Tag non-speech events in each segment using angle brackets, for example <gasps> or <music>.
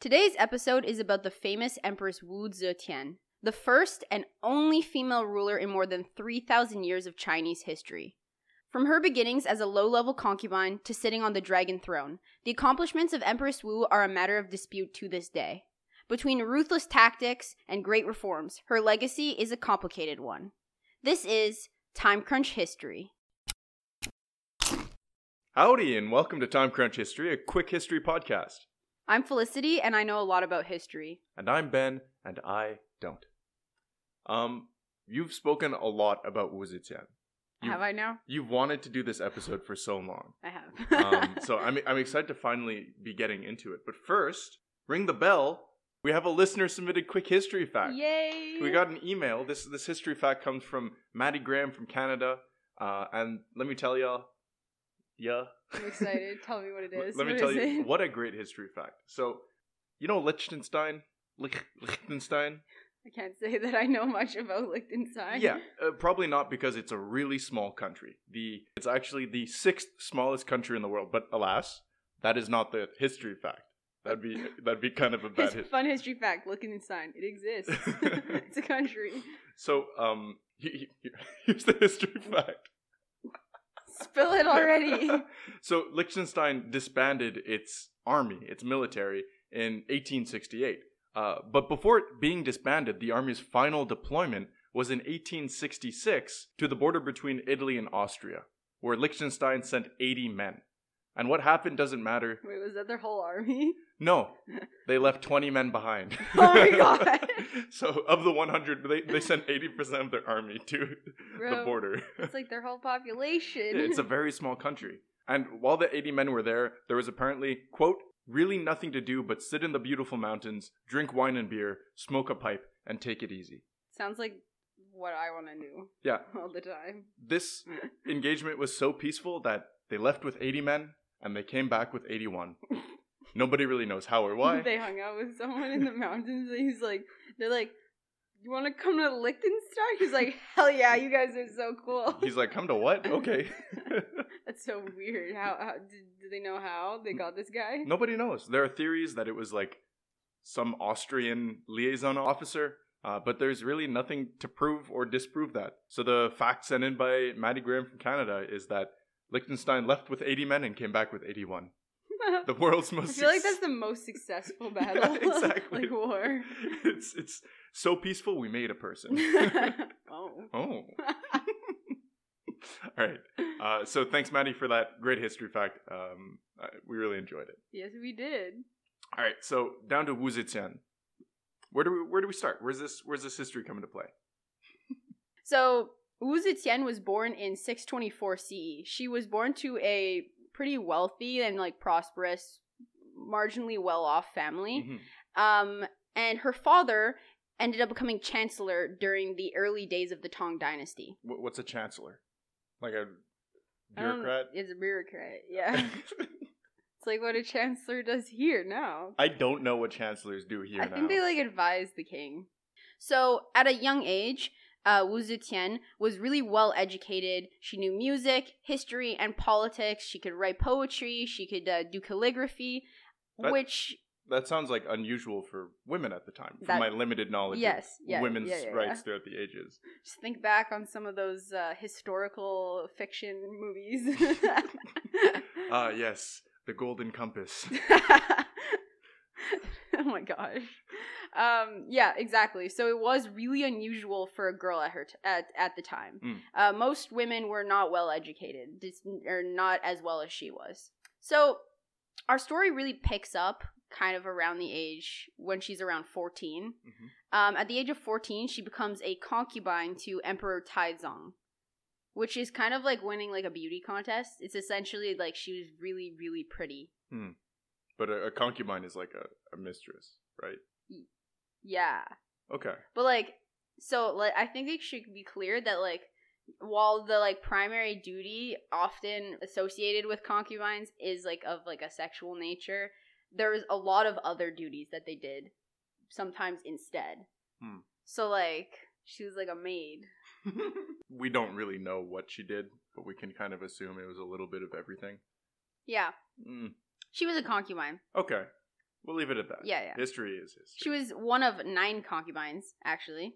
Today's episode is about the famous Empress Wu Zetian, the first and only female ruler in more than 3,000 years of Chinese history. From her beginnings as a low level concubine to sitting on the dragon throne, the accomplishments of Empress Wu are a matter of dispute to this day. Between ruthless tactics and great reforms, her legacy is a complicated one. This is Time Crunch History. Howdy, and welcome to Time Crunch History, a quick history podcast. I'm Felicity, and I know a lot about history. And I'm Ben, and I don't. Um, you've spoken a lot about Wu Zetian. You- Have I now? You've wanted to do this episode for so long. I have. <laughs> Um, so I'm, I'm excited to finally be getting into it. But first, ring the bell. We have a listener submitted quick history fact. Yay! We got an email. This this history fact comes from Maddie Graham from Canada. Uh, and let me tell y'all, yeah. I'm excited. Tell me what it <laughs> is. Let me What tell you it? what a great history fact. So, you know Liechtenstein, Liechtenstein. I can't say that I know much about Liechtenstein. Yeah, uh, probably not because it's a really small country. The it's actually the sixth smallest country in the world. But alas, that is not the history fact. That'd be <laughs> that'd be kind of a bad His hit. fun history fact: Liechtenstein. It exists. <laughs> it's a country. So, um, he- he- here's the history fact. Spill it already. <laughs> so Liechtenstein disbanded its army, its military, in 1868. Uh, but before it being disbanded, the army's final deployment was in 1866 to the border between Italy and Austria, where Liechtenstein sent 80 men. And what happened doesn't matter. Wait, was that their whole army? No, they left 20 men behind. <laughs> Oh my God. <laughs> so of the 100, they, they sent 80% of their army to the border. It's like their whole <laughs> population. it's a very small country. And while the 80 men were there, there was apparently, quote, really nothing to do but sit in the beautiful mountains, drink wine and beer, smoke a pipe, and take it easy. Sounds like what I want to do Yeah, all the time. this engagement was so peaceful that they left with 80 men and they came back with 81. Nobody really knows how or why. <laughs> They hung out with someone in the mountains, and he's like, they're like, "You want to come to Liechtenstein?" He's like, "Hell yeah, you guys are so cool." He's like, come to what? <laughs> Okay. <laughs> That's so weird. How, how did, do they know how they got this guy? Nobody knows. There are theories that it was like some Austrian liaison officer, uh, but there's really nothing to prove or disprove that. So the fact sent in by Maddie Graham from Canada is that Liechtenstein left with 80 men and came back with 81. <laughs> The world's most. Successful. I feel like that's the most successul <laughs> Yeah, battle, <laughs> exactly. like war. it's it's so peaceful. We made a person. oh. oh. All right. Uh, so thanks, Maddie, for that great history fact. Um, we really enjoyed it. Yes, we did. All right, so down to Wu Zetian. Where do we where do we start? Where's this where's this history come into play? So Wu Zetian was born in 624 CE. She was born to a pretty wealthy and like prosperous, marginally well-off family. Mhm. Um, and her father ended up becoming chancellor during the early days of the Tang Dynasty. Wh- What's a chancellor? Like a don't- bureaucrat? Is a bureaucrat. Yeah, <laughs> it's like what a chancellor does here now. I don't know what chancellors do here I now. think they like advise the king. So at a young age, uh, Wu Zetian was really well educated. She knew music, history, and politics. She could write poetry. She could uh, do calligraphy, That- which that sounds like unusual for women at the time, from That- my limited knowledge yes, of yeah, women's yeah, yeah, rights throughout the ages. just think back on some of those uh, historical fiction movies. <laughs> Ah, <laughs> yes, the Golden Compass. <laughs> oh my gosh. Um, yeah, exactly. So it was really unusual for a girl at her t- at at the time. Mm. Uh, most women were not well educated, dis- or not as well as she was. So our story really picks up kind of around the age when she's around 14. Mhm. Um, at the age of 14, she becomes a concubine to Emperor Taizong, which is kind of like winning like a beauty contest. It's essentially like she was really, really pretty. But a, a concubine is like a, a mistress, right? Yeah. Okay. But like, so like, I think it should be clear that like, while the like primary duty often associated with concubines is like of like a sexual nature, there was a lot of other duties that they did, sometimes instead. Hmm. So like, she was like a maid. <laughs> we don't really know what she did, but we can kind of assume it was a little bit of everything. Yeah, Mm, she was a concubine. okay. We'll leave it at that. Yeah, yeah. History is history. She was one of nine concubines, actually.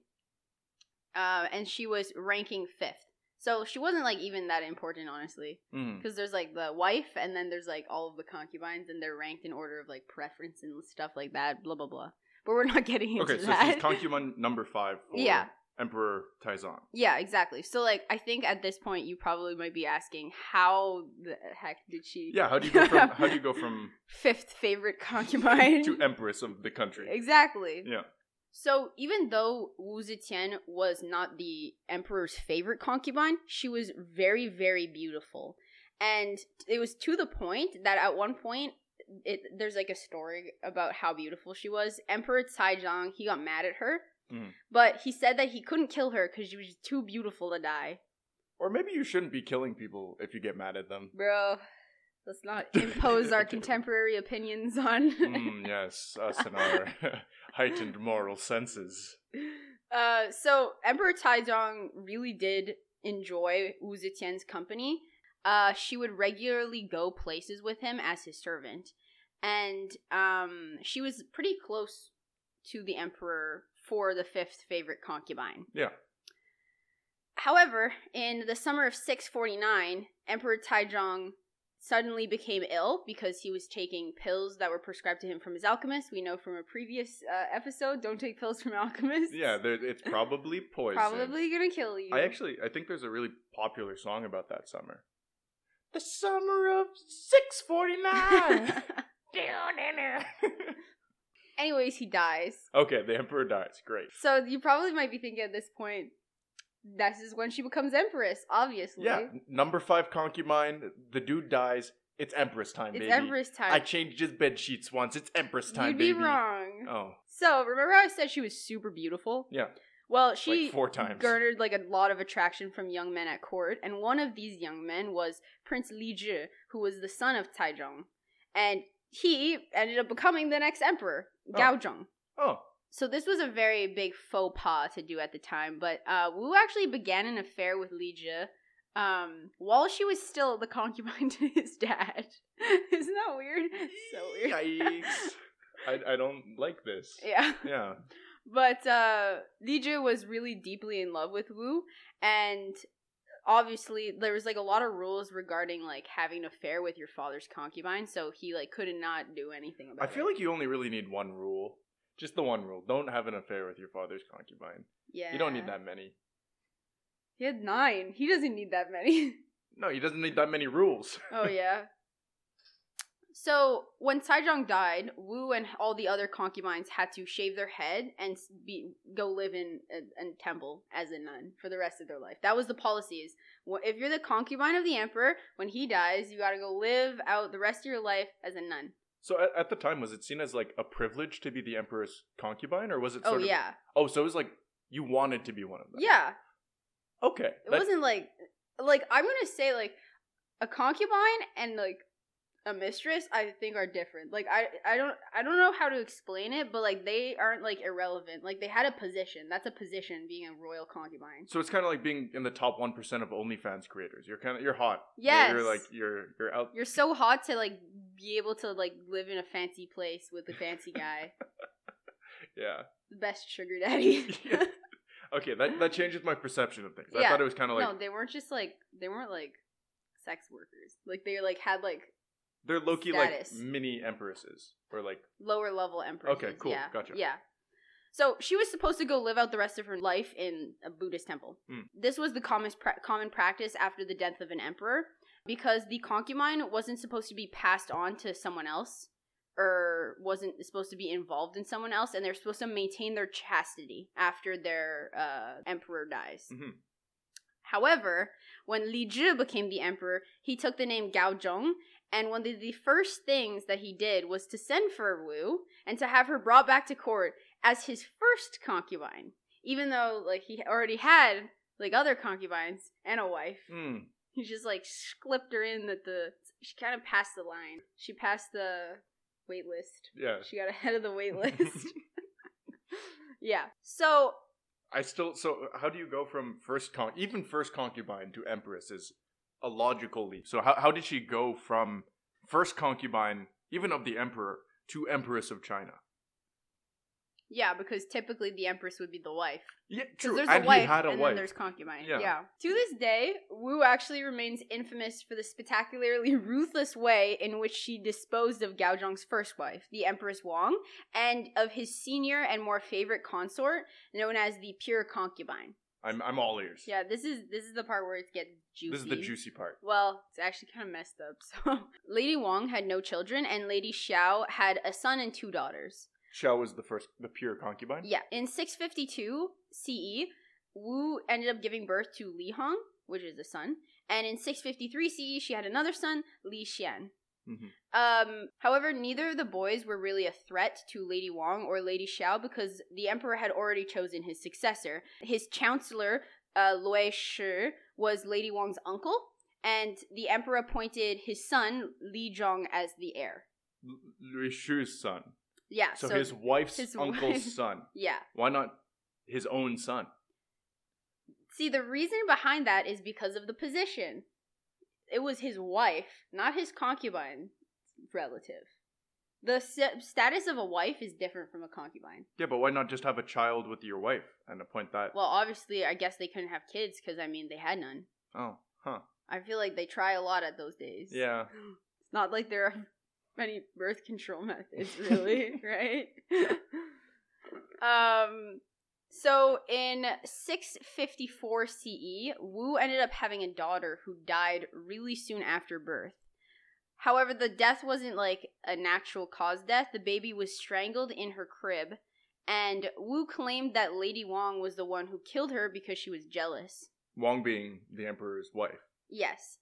Uh, and she was ranking fifth. So she wasn't like even that important, honestly. Because there's like the wife, and then there's like all of the concubines, and they're ranked in order of like preference and stuff like that, blah, blah, blah. But we're not <laughs> getting into that. Okay, so she's concubine number five <laughs> for Yeah. Emperor Taizong. yeah, exactly. So, like, I think at this point, you probably might be asking, how the heck did she. Yeah, how do you go from how do you go <laughs> from Fifth favorite <laughs> concubine. <laughs> to empress of the country? exactly. Yeah. So even though Wu Zetian was not the emperor's favorite concubine, she was very, very beautiful, and it was to the point that at one point, it, there's like a story about how beautiful she was. Emperor Taizong, he got mad at her, Mhm. but he said that he couldn't kill her because she was too beautiful to die. Or maybe you shouldn't be killing people if you get mad at them. Bro, let's not <laughs> impose our contemporary opinions on. mm, <laughs> yes, us and our <laughs> heightened moral senses. Uh, so Emperor Taizong really did enjoy Wu Zetian's company. Uh, she would regularly go places with him as his servant, and um, she was pretty close to the emperor for the fifth favorite concubine. Yeah. However, in the summer of 649, Emperor Taizong suddenly became ill because he was taking pills that were prescribed to him from his alchemist. We know from a previous uh, episode, don't take pills from alchemists. Yeah, it's <laughs> probably poison. Probably gonna kill you. I actually, I think there's a really popular song about that summer. The summer of 649. <laughs> <laughs> Anyways, he dies. okay, the emperor dies. Great. So you probably might be thinking at this point, this is when she becomes empress. Obviously, Yeah, number five concubine. The dude dies. It's empress time, it's baby. empress time. I changed his bed sheets once. It's empress time, You'd baby. be wrong. Oh, So remember how I said she was super beautiful? yeah. Well, she like four times. garnered like a lot of attraction from young men at court, and one of these young men was Prince Li Zhi, who was the son of Taizong, and he ended up becoming the next emperor, Oh. Gaozong. Oh, So this was a very big faux pas to do at the time, but uh, Wu actually began an affair with Li Zhi um, while she was still the <laughs> concubine to his dad. <laughs> Isn't that weird? so weird. Yikes. <laughs> I, I don't like this. yeah. Yeah. But uh, Li Zhi was really deeply in love with Wu, and obviously there was like a lot of rules regarding like having an affair with your father's concubine, so he like could not do anything about it. I it. feel like you only really need one rule. Just the one rule. Don't have an affair with your father's concubine. yeah, You don't need that many. He had nine. He doesn't need that many. <laughs> No, he doesn't need that many rules. oh yeah. <laughs> So when Taizong died, Wu and all the other concubines had to shave their head and be go live in a, a temple as a nun for the rest of their life. That was the policies. If you're the concubine of the emperor, when he dies, you got to go live out the rest of your life as a nun. So at, at the time, was it seen as like a privilege to be the emperor's concubine, or was it? Oh, sort Oh of, yeah, Oh, so it was like you wanted to be one of them. yeah. Okay. It that- wasn't like like I'm gonna say like a concubine and like a mistress I think are different. Like I I don't I don't know how to explain it, but like they aren't like irrelevant. Like they had a position. That's a position being a royal concubine. So it's kind of like being in the top one percent of OnlyFans creators. You're kind of you're hot. Yes. You're like you're you're out. You're so hot to like be able to like live in a fancy place with a fancy guy. <laughs> Yeah. the best sugar daddy. <laughs> Yeah. Okay, that that changes my perception of things. yeah. I thought it was kind of like no, they weren't just like they weren't like sex workers. Like they like had like they're Loki status. like mini empresses or like lower level empresses. Okay, cool. Yeah. Gotcha. Yeah. So she was supposed to go live out the rest of her life in a Buddhist temple. Hmm. This was the common pra- common practice after the death of an emperor because the concubine wasn't supposed to be passed on to someone else or wasn't supposed to be involved in someone else and they're supposed to maintain their chastity after their uh, emperor dies. Mhm. However, when Li Zhi became the emperor, he took the name Gaozong, and one of the first things that he did was to send for Wu and to have her brought back to court as his first concubine, even though like he already had like other concubines and a wife. hmm. He just like slipped her in that the she kind of passed the line. She passed the wait list. Yeah. She got ahead of the wait <laughs> list. <laughs> yeah. So I still so how do you go from first con even first concubine to empress is a logical leap. So how how did she go from first concubine even of the emperor to Empress of China. Yeah, because typically the empress would be the wife. Yeah, true. there's and a wife he had a and wife. then there's concubine. Yeah. Yeah. To this day, Wu actually remains infamous for the spectacularly <laughs> ruthless way in which she disposed of Gao Zhang's first wife, the Empress Wang, and of his senior and more favorite consort, known as the pure concubine. I'm I'm all ears. Yeah, this is this is the part where it gets juicy. This is the juicy part. Well, it's actually kind of messed up. <laughs> So, Lady Wang had no children, and Lady Xiao had a son and two daughters. Xiao was the first, the pure concubine. Yeah, in 652 CE, Wu ended up giving birth to Li Hong, which is a son, and in 653 CE, she had another son, Li Xian. Mhm. Um, however, neither of the boys were really a threat to Lady Wang or Lady Xiao because the emperor had already chosen his successor. His chancellor, uh, Liu Shi, was Lady Wang's uncle, and the emperor appointed his son, Li Zhong, as the heir. L- Lui Shu's son. Yeah, So, so, his wife's his <laughs> uncle's wife- son. yeah. Why not his own son? See, the reason behind that is because of the position. It was his wife, not his concubine relative. The st- status of a wife is different from a concubine. Yeah, but why not just have a child with your wife and appoint that? Well, obviously, I guess they couldn't have kids because, I mean, they had none. oh, huh. I feel like they try a lot at those days. Yeah. <gasps> It's not like there are many birth control methods, really, <laughs> right? <laughs> <laughs> um, so in 654 CE, Wu ended up having a daughter who died really soon after birth. However, the death wasn't like a natural cause death. The baby was strangled in her crib, and Wu claimed that Lady Wang was the one who killed her because she was jealous. Wang being the emperor's wife. Yes.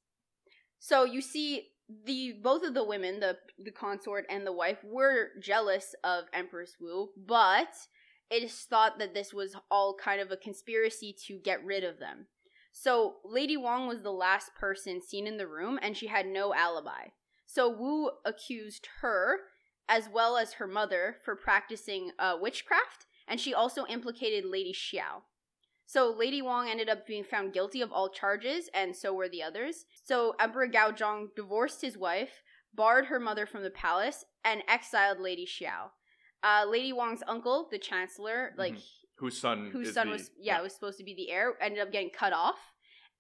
So you see the both of the women, the the consort and the wife were jealous of Empress Wu, but it is thought that this was all kind of a conspiracy to get rid of them. So Lady Wang was the last person seen in the room and she had no alibi. So Wu accused her as well as her mother for practicing uh, witchcraft and she also implicated Lady Xiao. So Lady Wang ended up being found guilty of all charges, and so were the others. So Emperor Gao Zhang divorced his wife, barred her mother from the palace, and exiled Lady Xiao. Uh, Lady Wang's uncle, the chancellor, like Whose son whose son the- was yeah was supposed to be the heir, ended up getting cut off.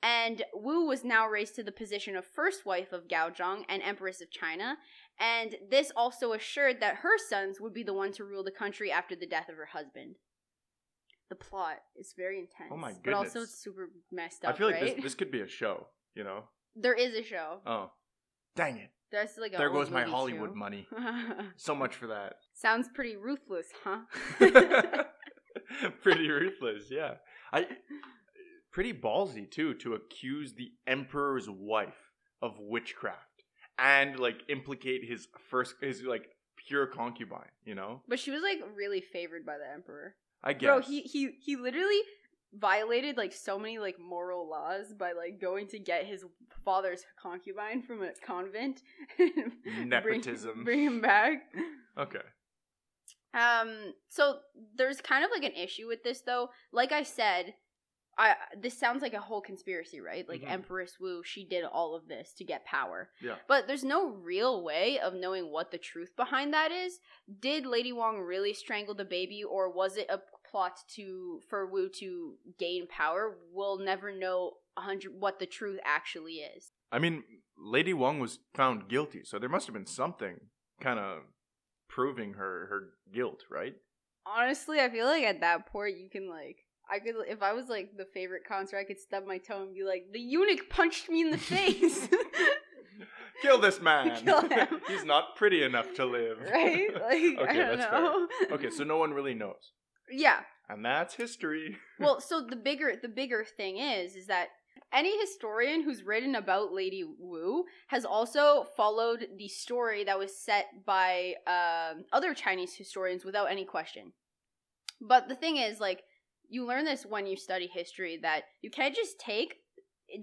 And Wu was now raised to the position of first wife of Gao Zhang and Empress of China, and this also assured that her sons would be the one to rule the country after the death of her husband. The plot is very intense. Oh my goodness! But also it's super messed up. I feel like right? this this could be a show, you know? <laughs> there is a show. Oh. Dang it. Like there goes my Hollywood too. money. <laughs> So much for that. Sounds pretty ruthless, huh? <laughs> pretty ruthless, yeah. I pretty ballsy too to accuse the emperor's wife of witchcraft and like implicate his first his like pure concubine, you know? But she was like really favored by the emperor. I guess. Bro, he he he literally violated like so many like moral laws by like going to get his father's concubine from a convent and bring- Nepotism. bring, him back. Okay. Um so there's kind of like an issue with this though. Like I said, I this sounds like a whole conspiracy, right? Like Mhm. Empress Wu, she did all of this to get power. Yeah. But there's no real way of knowing what the truth behind that is. Did Lady Wong really strangle the baby or was it a plot to for Wu to gain power? We'll never know hundred what the truth actually is. I mean, Lady Wong was found guilty, so there must have been something kind of proving her her guilt, right? Honestly, I feel like at that point you can like I could if I was like the favorite concert, I could stub my toe and be like, the eunuch punched me in the <laughs> face. <laughs> Kill this man. <laughs> Kill him. He's not pretty enough to live. right? Like I Okay, don't that's fair. okay, so no one really knows. Yeah. And that's history. <laughs> well so the bigger the bigger thing is is that any historian who's written about lady wu has also followed the story that was set by um, other chinese historians without any question but the thing is like you learn this when you study history that you can't just take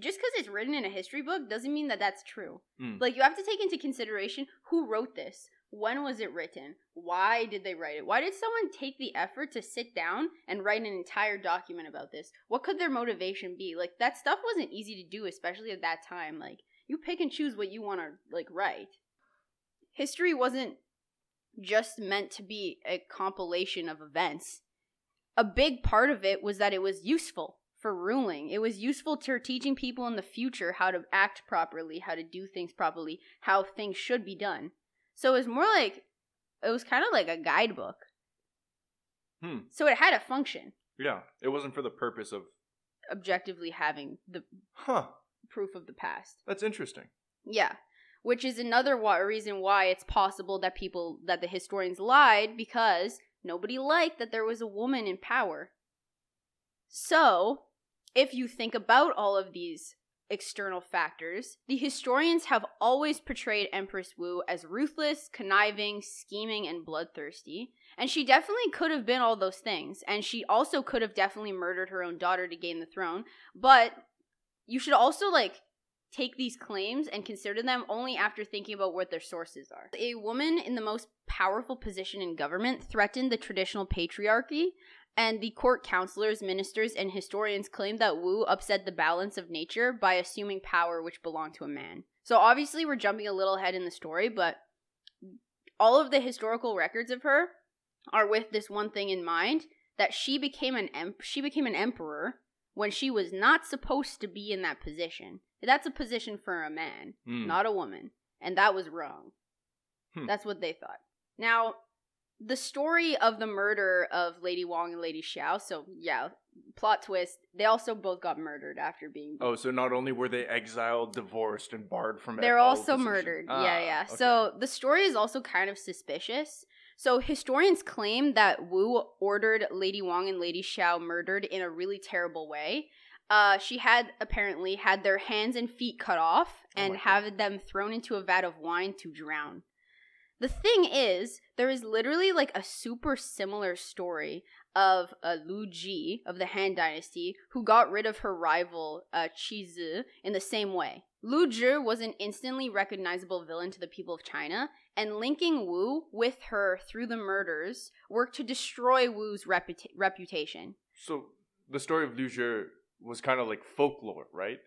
just because it's written in a history book doesn't mean that that's true Mm. like you have to take into consideration who wrote this when was it written why did they write it why did someone take the effort to sit down and write an entire document about this what could their motivation be like that stuff wasn't easy to do especially at that time like you pick and choose what you want to like write history wasn't just meant to be a compilation of events. A big part of it was that it was useful for ruling. It was useful to teaching people in the future how to act properly, how to do things properly, how things should be done. So it was more like it was kind of like a guidebook. Hmm. So it had a function, Yeah, it wasn't for the purpose of. objectively having the Huh. proof of the past. That's interesting. Yeah, which is another wa- reason why it's possible that people that the historians lied because nobody liked that there was a woman in power. So, if you think about all of these external factors, the historians have always portrayed Empress Wu as ruthless, conniving, scheming, and bloodthirsty. And she definitely could have been all those things. And she also could have definitely murdered her own daughter to gain the throne. But you should also, like, take these claims and consider them only after thinking about what their sources are. A woman in the most powerful position in government threatened the traditional patriarchy, and the court counselors, ministers, and historians claim that Wu upset the balance of nature by assuming power which belonged to a man. So obviously, we're jumping a little ahead in the story, but all of the historical records of her are with this one thing in mind that she became an em- she became an emperor when she was not supposed to be in that position. That's a position for a man, Hmm. not a woman, and that was wrong. Hmm. That's what they thought. Now, the story of the murder of Lady Wong and Lady Xiao. So yeah, plot twist. They also both got murdered after being. Oh, so not only were they exiled, divorced, and barred from. They're also position- murdered. Ah, yeah, yeah. okay. So the story is also kind of suspicious. So historians claim that Wu ordered Lady Wong and Lady Xiao murdered in a really terrible way. Uh, she had apparently had their hands and feet cut off Oh and God. had them thrown into a vat of wine to drown. The thing is, there is literally like a super similar story of uh, Lu Zhi of the Han Dynasty who got rid of her rival uh, Qi Zi in the same way. Lu Zhi was an instantly recognizable villain to the people of China, and linking Wu with her through the murders worked to destroy Wu's reputa- reputation. So the story of Lu Zhi was kind of like folklore, right?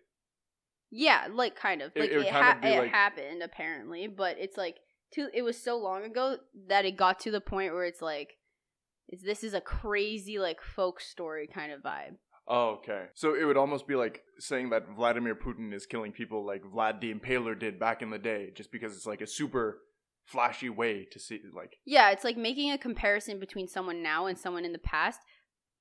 Yeah, like kind of like it it, would ha- of be it happened apparently, but it's like too. It was so long ago that it got to the point where it's like, it's, this is a crazy like folk story kind of vibe. Oh, okay. So it would almost be like saying that Vladimir Putin is killing people like Vlad the Impaler did back in the day, just because it's like a super flashy way to see, like, Yeah, it's like making a comparison between someone now and someone in the past,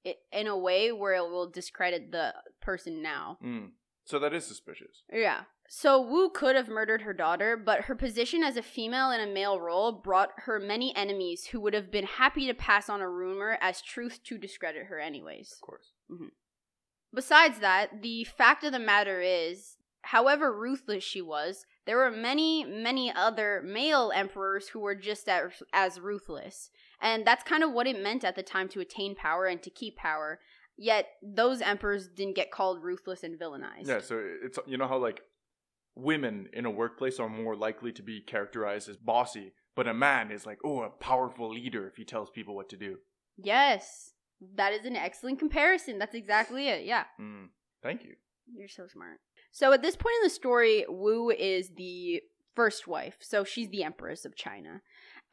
it, in a way where it will discredit the person now. mm. so that is suspicious. Yeah. So Wu could have murdered her daughter, but her position as a female in a male role brought her many enemies who would have been happy to pass on a rumor as truth to discredit her anyways. Of course. Mm-hmm. Besides that, the fact of the matter is, however ruthless she was, there were many, many other male emperors who were just as, as ruthless. And that's kind of what it meant at the time to attain power and to keep power. Yet those emperors didn't get called ruthless and villainized. Yeah. So it's you know how like women in a workplace are more likely to be characterized as bossy, but a man is like, oh, a powerful leader if he tells people what to do. Yes. That is an excellent comparison. That's exactly it. Yeah. Mm. Thank you. You're so smart. So at this point in the story, Wu is the first wife. So she's the empress of China.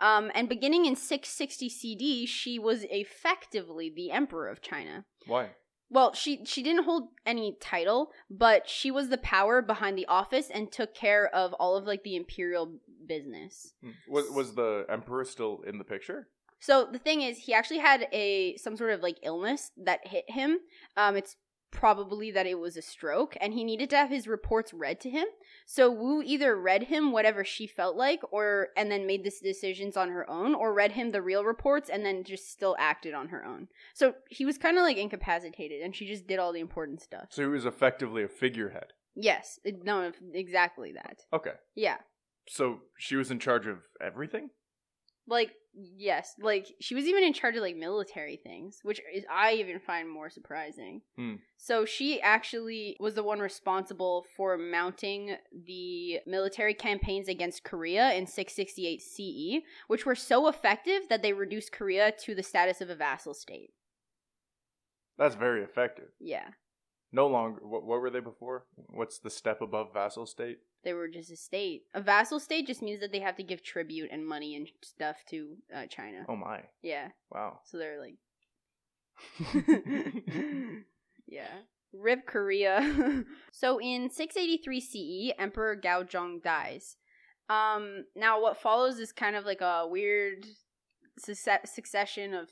Um, and beginning in 660 CD, she was effectively the emperor of China. Why? Well, she she didn't hold any title, but she was the power behind the office and took care of all of like the imperial business. Mm. Was was the emperor still in the picture? So the thing is, he actually had a some sort of like illness that hit him. Um, it's probably that it was a stroke, and he needed to have his reports read to him. So Wu either read him whatever she felt like, or and then made the decisions on her own, or read him the real reports and then just still acted on her own. So he was kind of like incapacitated, and she just did all the important stuff. So he was effectively a figurehead. Yes, it- no, exactly that. Okay. Yeah. So she was in charge of everything? like yes like she was even in charge of like military things which is i even find more surprising Hmm. so she actually was the one responsible for mounting the military campaigns against korea in 668 ce which were so effective that they reduced korea to the status of a vassal state That's very effective. yeah No longer. What, what were they before? What's the step above vassal state? They were just a state. A vassal state just means that they have to give tribute and money and stuff to uh, China. Oh my! Yeah. Wow. So they're like, <laughs> <laughs> yeah. Rip Korea. <laughs> so in 683 CE, Emperor Gaozong dies. Um, now what follows is kind of like a weird succe- succession of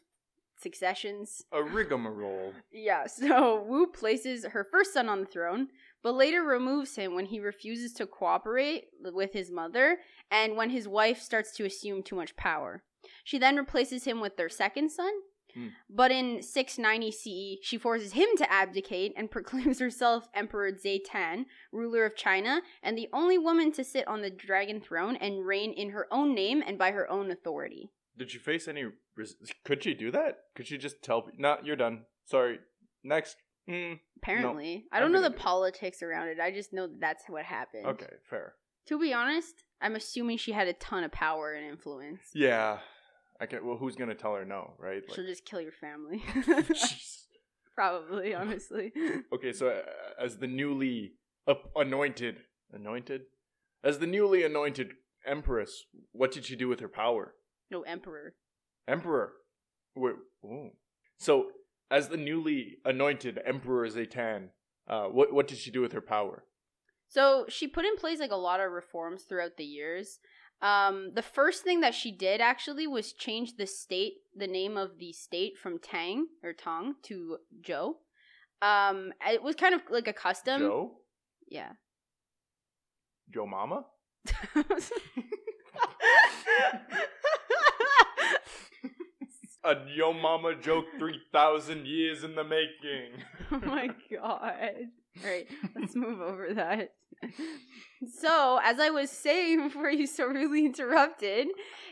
successions. A rigmarole. <laughs> Yeah, so Wu places her first son on the throne, but later removes him when he refuses to cooperate with his mother and when his wife starts to assume too much power. She then replaces him with their second son, Hmm. but in 690 CE, she forces him to abdicate and <laughs> proclaims herself Emperor Zetian, ruler of China, and the only woman to sit on the dragon throne and reign in her own name and by her own authority. Did she face any? Could she do that? Could she just tell? pe- Nah, you're done. Sorry. Next. Mm, Apparently. I don't know the do it. politics around it. I just know that that's what happened. okay, fair. To be honest, I'm assuming she had a ton of power and influence. Yeah. I can. Well, who's gonna tell her no, right? She'll just kill your family. <laughs> <laughs> Probably, honestly. <laughs> Okay, so uh, as the newly up- anointed, anointed, as the newly anointed empress, what did she do with her power? No emperor. Emperor. Wait. So, as the newly anointed Emperor Zetian, uh, what what did she do with her power? So she put in place like a lot of reforms throughout the years. Um, the first thing that she did actually was change the state, the name of the state from Tang or Tong to Zhou. Um, it was kind of like a custom. Joe, Yeah. Joe Mama. <laughs> <laughs> <laughs> A Yo Mama joke three thousand years in the making. <laughs> oh my god. Alright, let's move over that. So, as I was saying before you so rudely interrupted,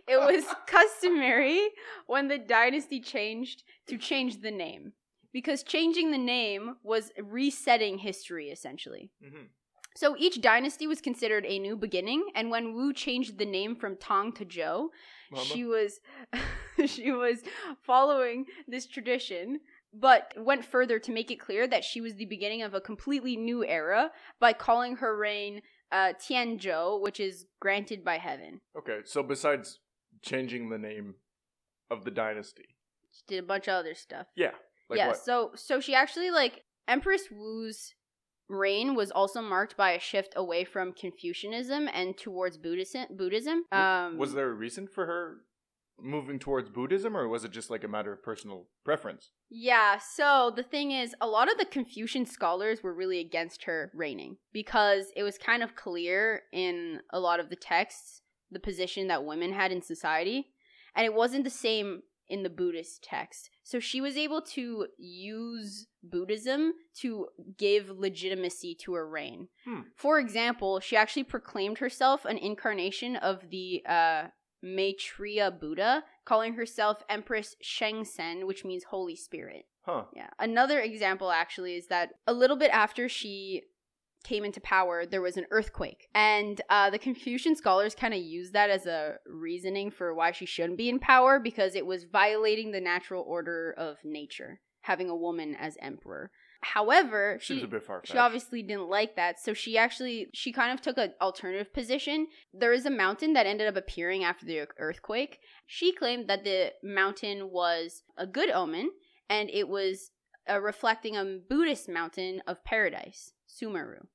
it was <laughs> customary when the dynasty changed to change the name. Because changing the name was resetting history, essentially. Mhm. So each dynasty was considered a new beginning, and when Wu changed the name from Tong to Zhou, Mama? she was <laughs> she was following this tradition but went further to make it clear that she was the beginning of a completely new era by calling her reign uh, Tianzhou, which is granted by heaven. Okay, so besides changing the name of the dynasty, She did a bunch of other stuff. yeah, like yeah, what? so so she actually like Empress Wu's reign was also marked by a shift away from Confucianism and towards Buddhism. Buddhism. Um, was there a reason for her moving towards Buddhism, or was it just like a matter of personal preference? Yeah, so the thing is, a lot of the Confucian scholars were really against her reigning because it was kind of clear in a lot of the texts the position that women had in society, and it wasn't the same in the Buddhist text. So she was able to use Buddhism to give legitimacy to her reign. Hmm. For example, she actually proclaimed herself an incarnation of the uh, Maitreya Buddha, calling herself Empress Shengsen, which means Holy Spirit. Huh. Yeah. Another example actually is that a little bit after she came into power, there was an earthquake. And uh, the Confucian scholars kind of used that as a reasoning for why she shouldn't be in power because it was violating the natural order of nature, having a woman as emperor. However, Seems she, a bit far she obviously didn't like that, so she actually she kind of took an alternative position. There is a mountain that ended up appearing after the earthquake. She claimed that the mountain was a good omen, and it was uh, reflecting a Buddhist mountain of paradise, Sumeru.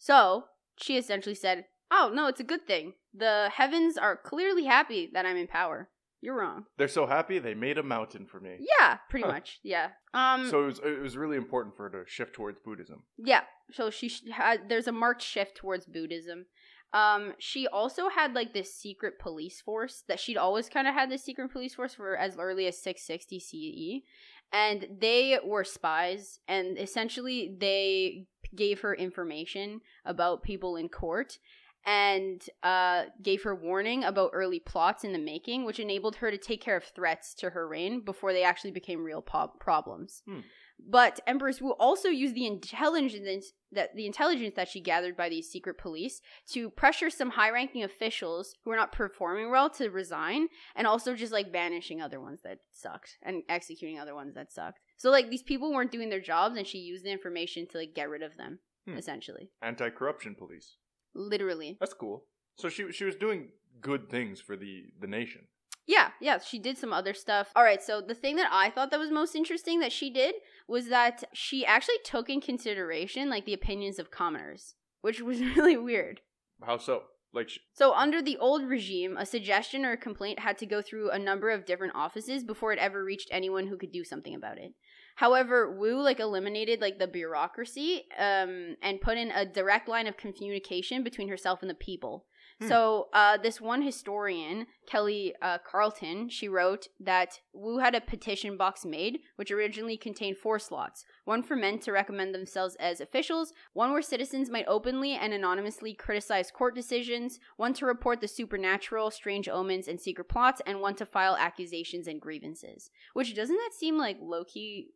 So she essentially said, "Oh no, it's a good thing. The heavens are clearly happy that I'm in power. You're wrong." They're so happy they made a mountain for me. Yeah, pretty Huh. much. Yeah. Um. So it was, it was really important for her to shift towards Buddhism. Yeah, so she sh- had there's a marked shift towards Buddhism. Um, she also had like this secret police force that she'd always kind of had this secret police force for as early as 660 CE, and they were spies, and essentially they gave her information about people in court, and uh, gave her warning about early plots in the making, which enabled her to take care of threats to her reign before they actually became real po- problems. Hmm. But Empress Wu also used the intelligence that the intelligence that she gathered by these secret police to pressure some high-ranking officials who were not performing well to resign, and also just like banishing other ones that sucked and executing other ones that sucked. So like these people weren't doing their jobs, and she used the information to like get rid of them, Hmm. essentially, Anti-corruption police. literally. That's cool. So she she was doing good things for the the nation. Yeah, yeah, she did some other stuff. All right, so the thing that I thought that was most interesting that she did was that she actually took in consideration like the opinions of commoners, which was <laughs> really weird. How so? Like So under the old regime, a suggestion or a complaint had to go through a number of different offices before it ever reached anyone who could do something about it. However, Wu like eliminated like the bureaucracy um, and put in a direct line of communication between herself and the people. Hmm. So uh, this one historian, Kelly uh, Carlton, she wrote that Wu had a petition box made, which originally contained four slots: one for men to recommend themselves as officials, one where citizens might openly and anonymously criticize court decisions, one to report the supernatural, strange omens, and secret plots, and one to file accusations and grievances. Which doesn't that seem like low key,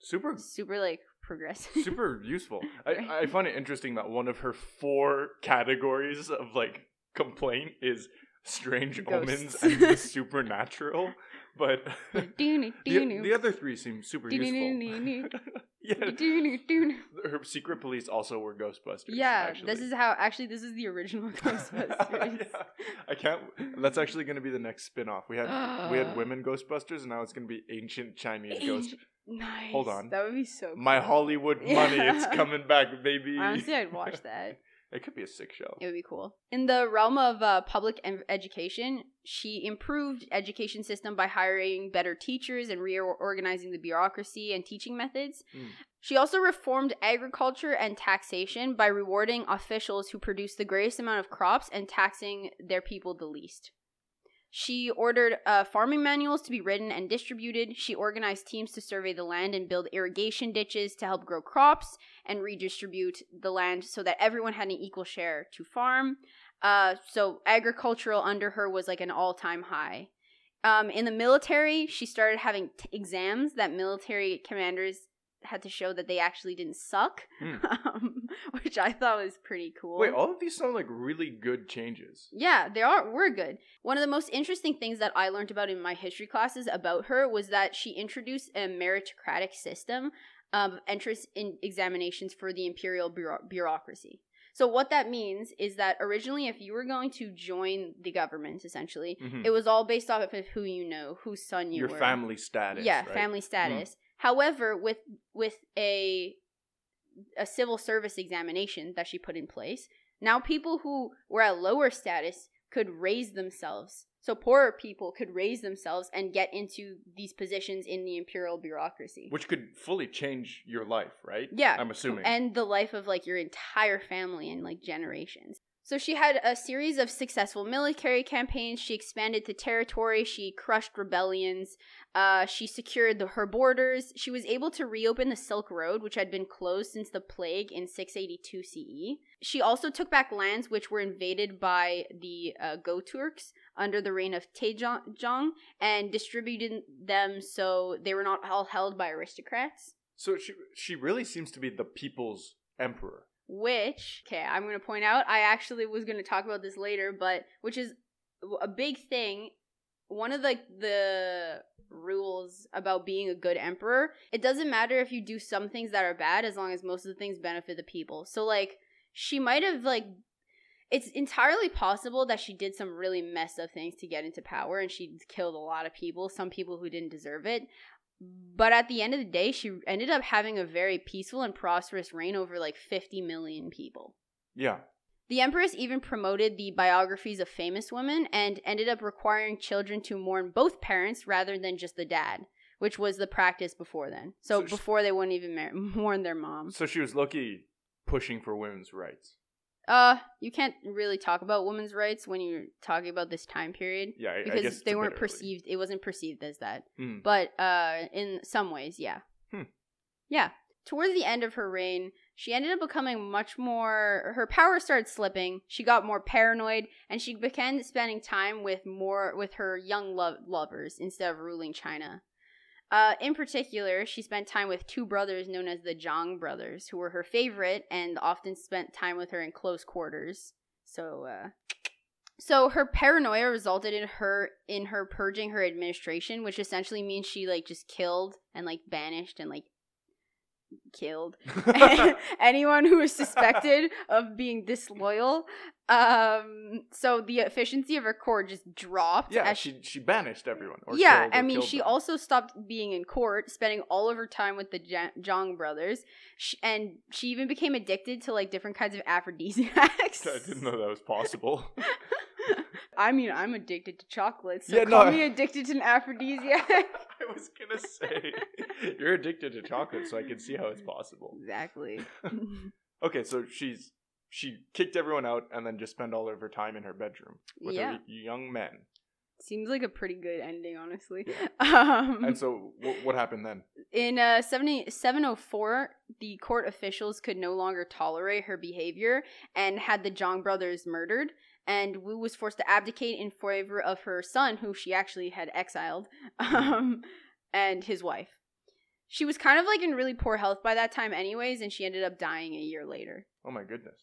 super super like progressive? <laughs> super useful. I, Right. I find it interesting that one of her four categories of like complaint is strange omens and the <laughs> supernatural, but <laughs> the, the other three seem super useful. Yeah, her secret police also were Ghostbusters. Yeah, actually. this is how. Actually, this is the original Ghostbusters. Yeah. I can't. That's actually going to be the next spin-off. We had we had <gasps> women Ghostbusters, and now it's going to be ancient Chinese ghost. Nice. Hold on. That would be so. My. Hollywood <laughs> money, it's coming back, baby. Honestly, I'd watch <laughs> that. It could be a sick show. It would be cool. In the realm of uh, public education, she improved education system by hiring better teachers and reorganizing the bureaucracy and teaching methods. Mm. She also reformed agriculture and taxation by rewarding officials who produce the greatest amount of crops and taxing their people the least. She ordered uh, farming manuals to be written and distributed. She organized teams to survey the land and build irrigation ditches to help grow crops and redistribute the land so that everyone had an equal share to farm. Uh, so agricultural under her was like an all-time high. Um, in the military, she started having t- exams that military commanders had to show that they actually didn't suck, Hmm. <laughs> um, which I thought was pretty cool. Wait, all of these sound like really good changes. Yeah, they are were good. One of the most interesting things that I learned about in my history classes about her was that she introduced a meritocratic system of entrance in examinations for the imperial bureau- bureaucracy. So what that means is that originally if you were going to join the government essentially, Mhm. it was all based off of who you know, whose son you Your were. family status. Yeah, right? Hmm. family status. However, with with a a civil service examination that she put in place, now people who were at lower status could raise themselves. So poorer people could raise themselves and get into these positions in the imperial bureaucracy. Which could fully change your life, right? Yeah. I'm assuming. And the life of like your entire family and like generations. So she had a series of successful military campaigns. She expanded the territory. She crushed rebellions. Uh, she secured the, her borders. She was able to reopen the Silk Road, which had been closed since the plague in 682 CE. She also took back lands which were invaded by the uh, Göktürks under the reign of Taejong and distributed them so they were not all held by aristocrats. so she she really seems to be the people's emperor. Which okay i'm going to point out i actually was going to talk about this later but which is a big thing. One of the the rules about being a good emperor it doesn't matter if you do some things that are bad as long as most of the things benefit the people. So like she might have like it's entirely possible that she did some really messed up things to get into power and she killed a lot of people some people who didn't deserve it but at the end of the day, she ended up having a very peaceful and prosperous reign over like 50 million people. Yeah. The Empress even promoted the biographies of famous women and ended up requiring children to mourn both parents rather than just the dad, which was the practice before then. So, So she- before they wouldn't even mar- <laughs> mourn their mom. So she was lucky pushing for women's rights. Uh, you can't really talk about women's rights when you're talking about this time period Yeah, I, I because guess they weren't perceived. It wasn't perceived as that. Hmm. but uh in some ways yeah Hmm. yeah towards the end of her reign she ended up becoming much more her power started slipping she got more paranoid and she began spending time with more with her young lo- lovers instead of ruling china uh, in particular she spent time with two brothers known as the zhang brothers who were her favorite and often spent time with her in close quarters so uh, so her paranoia resulted in her in her purging her administration which essentially means she like just killed and like banished and like killed <laughs> <laughs> anyone who was suspected of being disloyal. Um, so the efficiency of her court just dropped. Yeah, as she she banished everyone. Or yeah, I mean, she them. also stopped being in court, spending all of her time with the Zhang brothers, sh and she even became addicted to like different kinds of aphrodisiacs. I didn't know that was possible. <laughs> I mean, I'm addicted to chocolate, so Yeah, call no, me I- addicted to an aphrodisiac. <laughs> I was gonna say you're addicted to chocolate, so I can see how it's possible. exactly. <laughs> Okay, so she's she kicked everyone out and then just spent all of her time in her bedroom with Yeah. her young men. Seems like a pretty good ending, honestly. Yeah. <laughs> Um, And so, wh- what happened then? In uh, 70, 704, the court officials could no longer tolerate her behavior and had the Zhang brothers murdered. And Wu was forced to abdicate in favor of her son, who she actually had exiled, um, and his wife. She was kind of like in really poor health by that time, anyways, and she ended up dying a year later. Oh my goodness!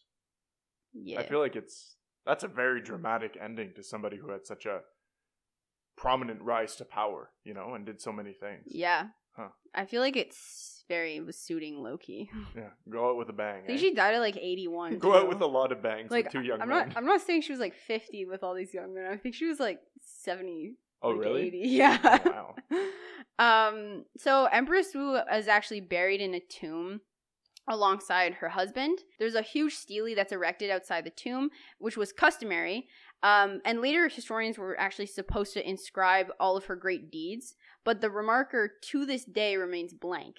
Yeah. I feel like it's that's a very dramatic ending to somebody who had such a prominent rise to power, you know, and did so many things. yeah. Huh. I feel like it's very it was suiting Loki. <laughs> Yeah, go out with a bang. I think eh? she died at like 81. <laughs> go out with a lot of bangs like with two young I'm men. not I'm not saying she was like 50 with all these young men. I think she was like 70. oh like really? 80. <laughs> Yeah. Oh, wow. um so Empress Wu is actually buried in a tomb alongside her husband. There's a huge stele that's erected outside the tomb, which was customary. Um, and later historians were actually supposed to inscribe all of her great deeds, but the remarker to this day remains blank.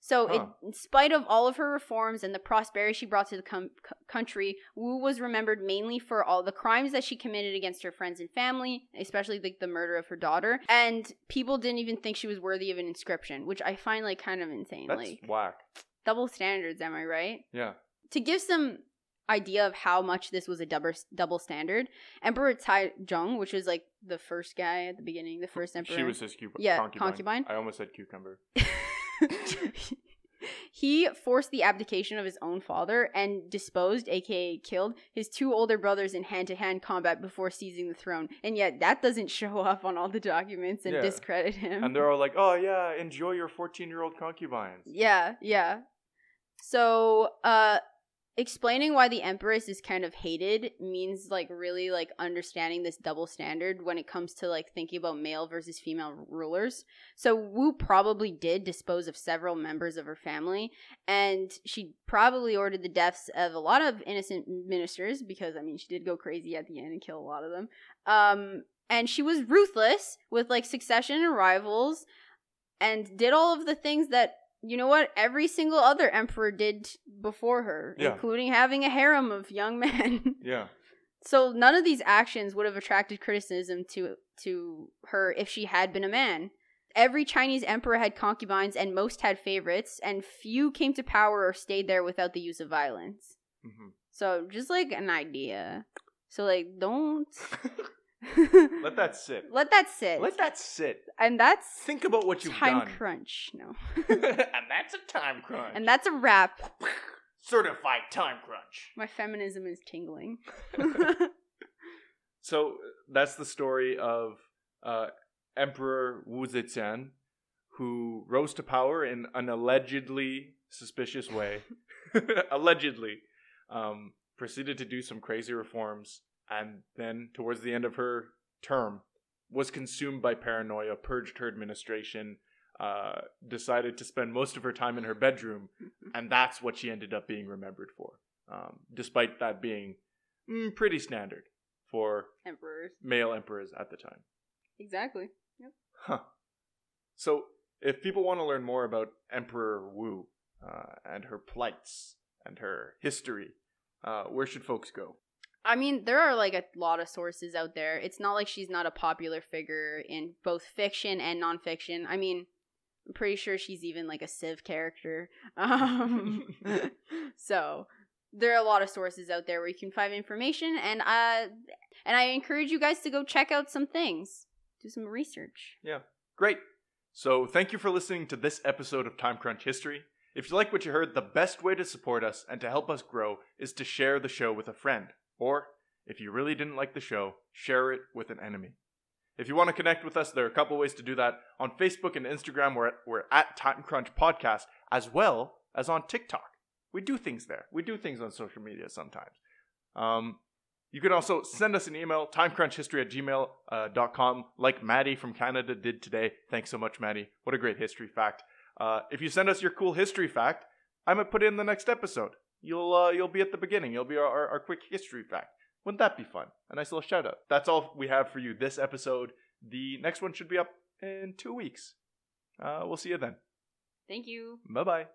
So, it, in spite of all of her reforms and the prosperity she brought to the com- c- country, Wu was remembered mainly for all the crimes that she committed against her friends and family, especially like the murder of her daughter. And people didn't even think she was worthy of an inscription, which I find like kind of insane. That's like whack. Double standards, am I right? Yeah. To give some idea of how much this was a double double standard, Emperor Tai Zhong, which was like the first guy at the beginning, the first emperor. She was his cu- Yeah, concubine. concubine. I almost said cucumber. <laughs> he forced the abdication of his own father and disposed, aka killed, his two older brothers in hand to hand combat before seizing the throne. And yet that doesn't show up on all the documents and Yeah. discredit him. and they're all like, "Oh yeah, enjoy your 14-year-old concubines." Yeah, yeah. So, uh explaining why the empress is kind of hated means like really like understanding this double standard when it comes to like thinking about male versus female rulers. So Wu probably did dispose of several members of her family and she probably ordered the deaths of a lot of innocent ministers because I mean she did go crazy at the end and kill a lot of them. Um and she was ruthless with like succession and rivals and did all of the things that you know what? Every single other emperor did before her Yeah. including having a harem of young <laughs> men. Yeah. so none of these actions would have attracted criticism to to her if she had been a man. Every chinese emperor had concubines and most had favorites and few came to power or stayed there without the use of violence. Hmm so just like an idea. So like don't <laughs> Let that sit. <laughs> let that sit Let that sit. and that's Think about what you've time done. crunch no <laughs> <laughs> and that's a time crunch. and that's a wrap certified time crunch. My feminism is tingling. So that's the story of uh, Emperor Wu Zetian, who rose to power in an allegedly suspicious way. allegedly, um, proceeded to do some crazy reforms, and then towards the end of her term, was consumed by paranoia, purged her administration, uh, decided to spend most of her time in her bedroom, and that's what she ended up being remembered for. Um, despite that being mm, pretty standard for Emperors. male emperors at the time. Exactly. Huh. So, if people want to learn more about Emperor Wu uh, and her plights and her history, uh, where should folks go? I mean, there are like a lot of sources out there. It's not like she's not a popular figure in both fiction and nonfiction. I mean, I'm pretty sure she's even like a Civ character. <laughs> Um, <laughs> so there are a lot of sources out there where you can find information, and uh, and I encourage you guys to go check out some things, do some research. Yeah, great. So, thank you for listening to this episode of Time Crunch History. If you like what you heard, the best way to support us and to help us grow is to share the show with a friend. Or, if you really didn't like the show, share it with an enemy. If you want to connect with us, there are a couple ways to do that. On Facebook and Instagram, we're at, we're at Time Crunch Podcast, as well as on TikTok. We do things there. We do things on social media sometimes. Um, you can also send us an email, timecrunchhistory at gmail.com, like Maddie from Canada did today. Thanks so much, Maddie. What a great history fact. Uh, if you send us your cool history fact, I might put it in the next episode. You'll uh, you'll be at the beginning. You'll be our, our, our quick history fact. Wouldn't that be fun? A nice little shout out. That's all we have for you this episode. The next one should be up in two weeks. Uh, we'll see you then. Thank you. Bye bye.